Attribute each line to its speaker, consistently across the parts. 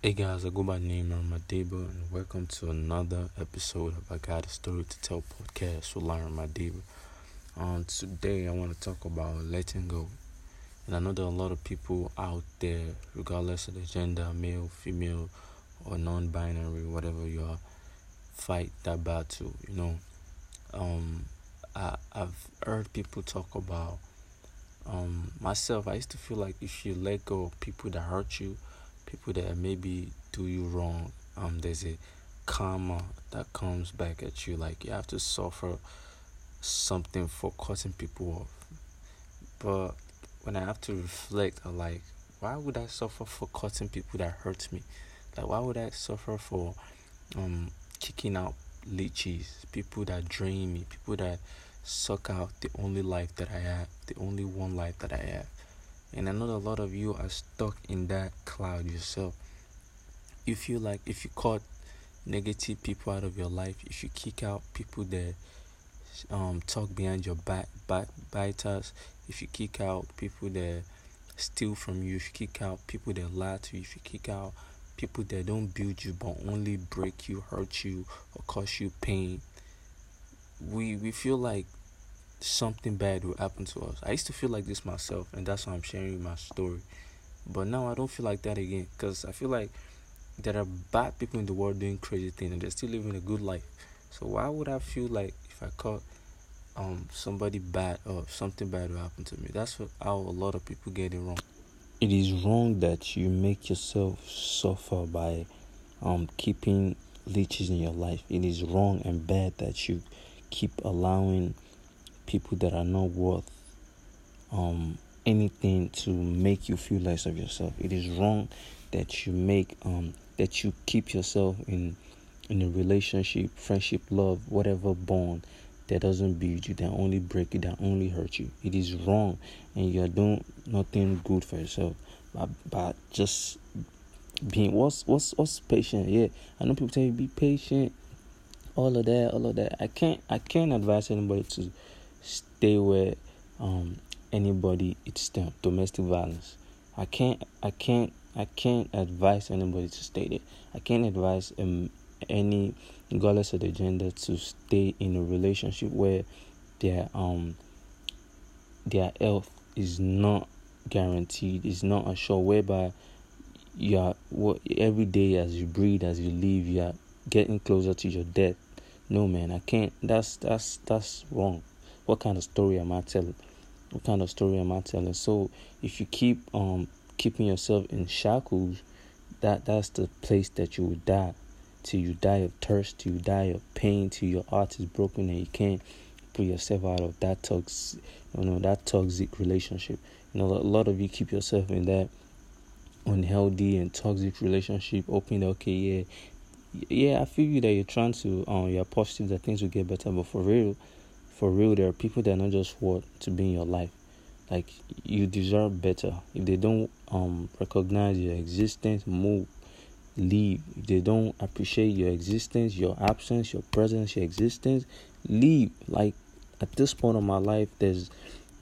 Speaker 1: Hey guys, I go by name Ramadeba and welcome to another episode of I Got a Story to Tell podcast with Lauren Madeba. Um, today I want to talk about letting go. And I know there are a lot of people out there, regardless of the gender, male, female, or non-binary, whatever you are, fight that battle. You know, um, I, I've heard people talk about um, myself. I used to feel like if you let go of people that hurt you, people that maybe do you wrong, um, there's a karma that comes back at you. Like you have to suffer something for cutting people off. But when I have to reflect, I'm like, why would I suffer for cutting people that hurt me? Like why would I suffer for um kicking out leeches, people that drain me, people that suck out the only life that I have, the only one life that I have. And I know a lot of you are stuck in that cloud yourself. You feel like if you cut negative people out of your life, if you kick out people that um, talk behind your back, back biters, if you kick out people that steal from you, if you kick out people that lie to you, if you kick out people that don't build you but only break you, hurt you, or cause you pain, we we feel like something bad will happen to us. I used to feel like this myself, and that's why I'm sharing my story. But now I don't feel like that again because I feel like there are bad people in the world doing crazy things and they're still living a good life. So why would I feel like if I caught um somebody bad or something bad will happen to me? That's how a lot of people get it wrong. It is wrong that you make yourself suffer by um keeping leeches in your life. It is wrong and bad that you keep allowing people that are not worth um, anything to make you feel less of yourself. It is wrong that you make um, that you keep yourself in in a relationship, friendship, love, whatever bond that doesn't build you, that only break you, that only hurt you. It is wrong, and you're doing nothing good for yourself. But just being what's what's what's patient? Yeah, I know people tell you be patient, all of that, all of that. I can't I can't advise anybody to stay where um, anybody it's domestic violence. I can't I can't I can't advise anybody to stay there. I can't advise um, any regardless of the gender to stay in a relationship where their um their health is not guaranteed, is not assured whereby you are what every day as you breathe, as you live, you are getting closer to your death. No man, I can't that's that's that's wrong what kind of story am I telling? What kind of story am I telling? So if you keep um keeping yourself in shackles, that that's the place that you will die. Till you die of thirst, till you die of pain, till your heart is broken and you can't put yourself out of that toxic you know that toxic relationship. You know a lot of you keep yourself in that unhealthy and toxic relationship, hoping that okay, yeah, yeah, I feel you that you're trying to um you're positive that things will get better, but for real, for real, there are people that are not just worth to be in your life. Like you deserve better. If they don't um recognize your existence, move, leave. If they don't appreciate your existence, your absence, your presence, your existence, leave. Like at this point of my life, there's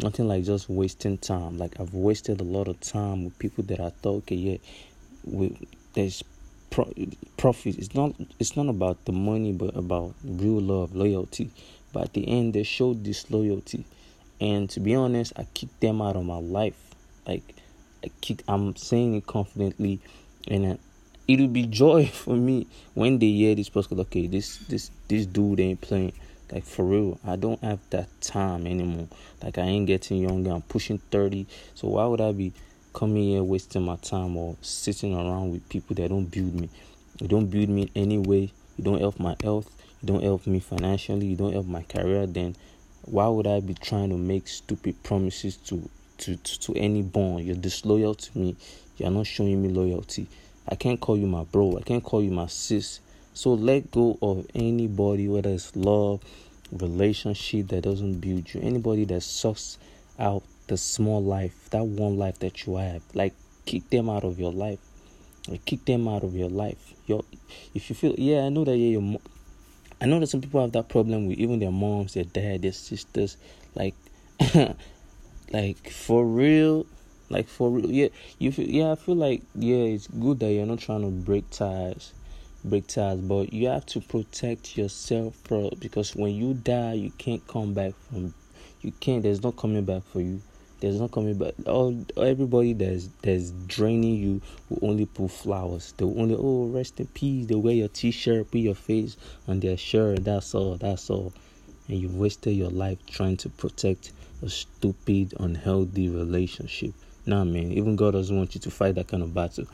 Speaker 1: nothing like just wasting time. Like I've wasted a lot of time with people that I thought, okay, yeah, we, there's pro- profit. It's not. It's not about the money, but about real love, loyalty. But at the end, they showed disloyalty. And to be honest, I kicked them out of my life. Like, I kick, I'm saying it confidently. And it'll be joy for me when they hear this podcast. Okay, this this this dude ain't playing. Like for real, I don't have that time anymore. Like I ain't getting younger. I'm pushing thirty. So why would I be coming here wasting my time or sitting around with people that don't build me? You don't build me in any way. You don't help my health you don't help me financially, you don't help my career, then why would I be trying to make stupid promises to to to, to any bond? You're disloyal to me. You're not showing me loyalty. I can't call you my bro. I can't call you my sis. So let go of anybody, whether it's love, relationship that doesn't build you, anybody that sucks out the small life, that one life that you have. Like kick them out of your life. Like kick them out of your life. Your if you feel yeah, I know that yeah, your I know that some people have that problem with even their moms, their dad, their sisters. Like, like for real, Like for real, yeah. You feel, yeah. I feel like yeah, it's good that you're not trying to break ties, break ties, but you have to protect yourself, bro. Because when you die, you can't come back from. You can't. There's no coming back for you. There's no coming back. All everybody that's that's draining you will only put flowers. They'll only oh rest in peace. They wear your T-shirt, put your face on their shirt. That's all. That's all. And you've wasted your life trying to protect a stupid, unhealthy relationship. Nah, man. Even God doesn't want you to fight that kind of battle.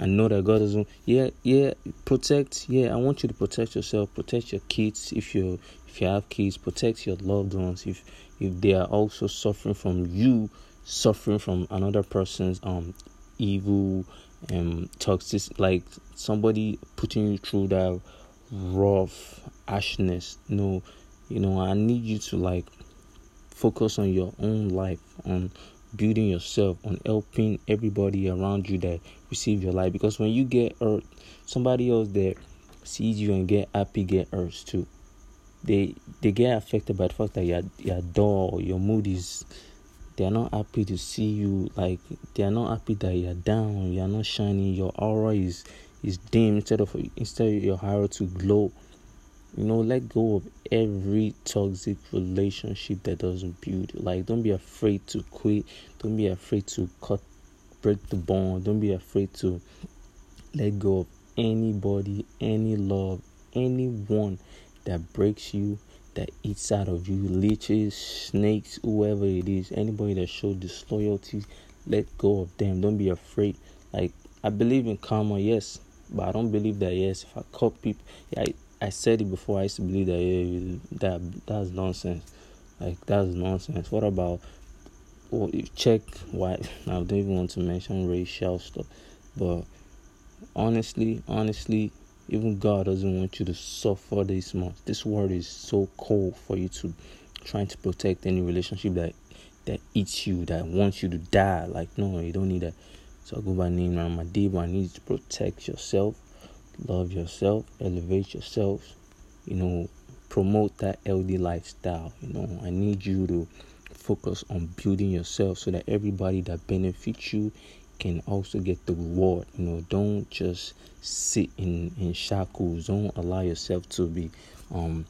Speaker 1: I know that God doesn't. Yeah, yeah. Protect. Yeah, I want you to protect yourself. Protect your kids if you if you have kids. Protect your loved ones if if they are also suffering from you suffering from another person's um evil um toxic like somebody putting you through that rough ashness no you know i need you to like focus on your own life on building yourself on helping everybody around you that receive your life because when you get hurt somebody else that sees you and get happy get hurt too they they get affected by the fact that you're you're dull, your mood is they are not happy to see you like they are not happy that you're down, you're not shining, your aura is is dim instead of instead of your aura to glow. You know, let go of every toxic relationship that doesn't build. Like don't be afraid to quit, don't be afraid to cut break the bond, don't be afraid to let go of anybody, any love, anyone that breaks you, that eats out of you, leeches, snakes, whoever it is, anybody that showed disloyalty, let go of them. Don't be afraid. Like I believe in karma, yes, but I don't believe that yes. If I cut people, yeah, I, I said it before. I used to believe that yeah, that that's nonsense. Like that's nonsense. What about? Oh, if check why I don't even want to mention racial stuff, but honestly, honestly, even God doesn't want you to suffer this much. This world is so cold for you to trying to protect any relationship that that eats you, that wants you to die. Like no, you don't need that. So I go by name now Madiba. I need to protect yourself, love yourself, elevate yourself, you know, promote that healthy lifestyle. You know, I need you to focus on building yourself so that everybody that benefits you can also get the reward. You know, don't just sit in in shackles. Don't allow yourself to be um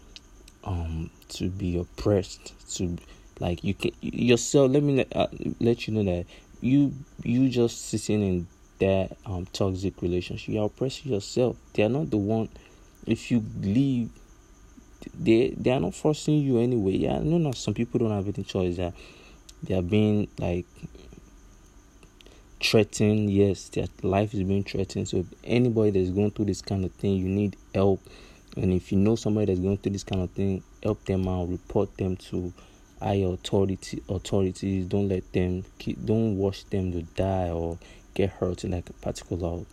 Speaker 1: um to be oppressed. To like you can yourself. Let me let, uh, let you know that you you just sitting in that um toxic relationship. You're oppressing yourself. They are not the one. If you leave they they are not forcing you anyway. Yeah, no, no. Some people don't have any choice. That they are being like threatened. Yes, their life is being threatened. So, anybody that's going through this kind of thing, you need help. And if you know somebody that's going through this kind of thing, help them out. Report them to higher authority authorities. Don't let them keep. Don't watch them to die or get hurt in like a particular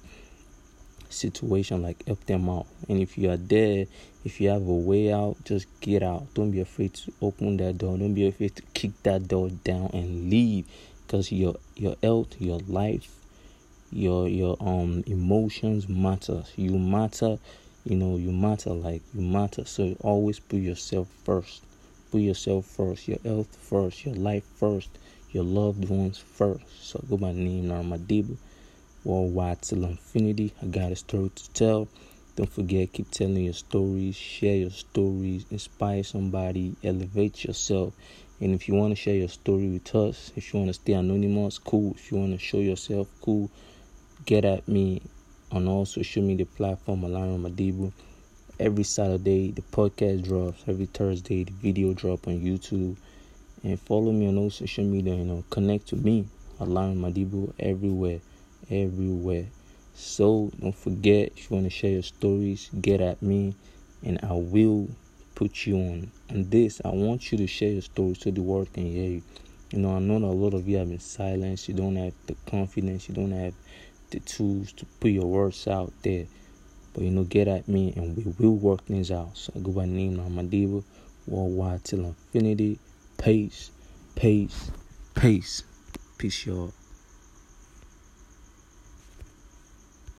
Speaker 1: situation. Like help them out. And if you are there, if you have a way out, just get out. Don't be afraid to open that door. Don't be afraid to kick that door down and leave because your your health, your life, your your um emotions matter. You matter, you know, you matter like you matter. So always put yourself first. Put yourself first, your health first, your life first, your loved ones first. So go by name Narmadiba. Worldwide till infinity. I got a story to tell. Don't forget, keep telling your stories, share your stories, inspire somebody, elevate yourself. And if you want to share your story with us, if you want to stay anonymous, cool. If you want to show yourself, cool. Get at me on all social media platform, Alarin Madibu. Every Saturday, the podcast drops. Every Thursday, the video drop on YouTube. And follow me on all social media. You know, connect to me, Alarin Madibu, everywhere, everywhere. So don't forget, if you want to share your stories, get at me, and I will put you on. And this, I want you to share your story so the world can hear you. You know, I know a lot of you have been silenced. You don't have the confidence. You don't have the tools to put your words out there. But you know, get at me and we will work things out. So I go by name now, Madiba, worldwide till infinity. Peace, peace, peace, peace, y'all.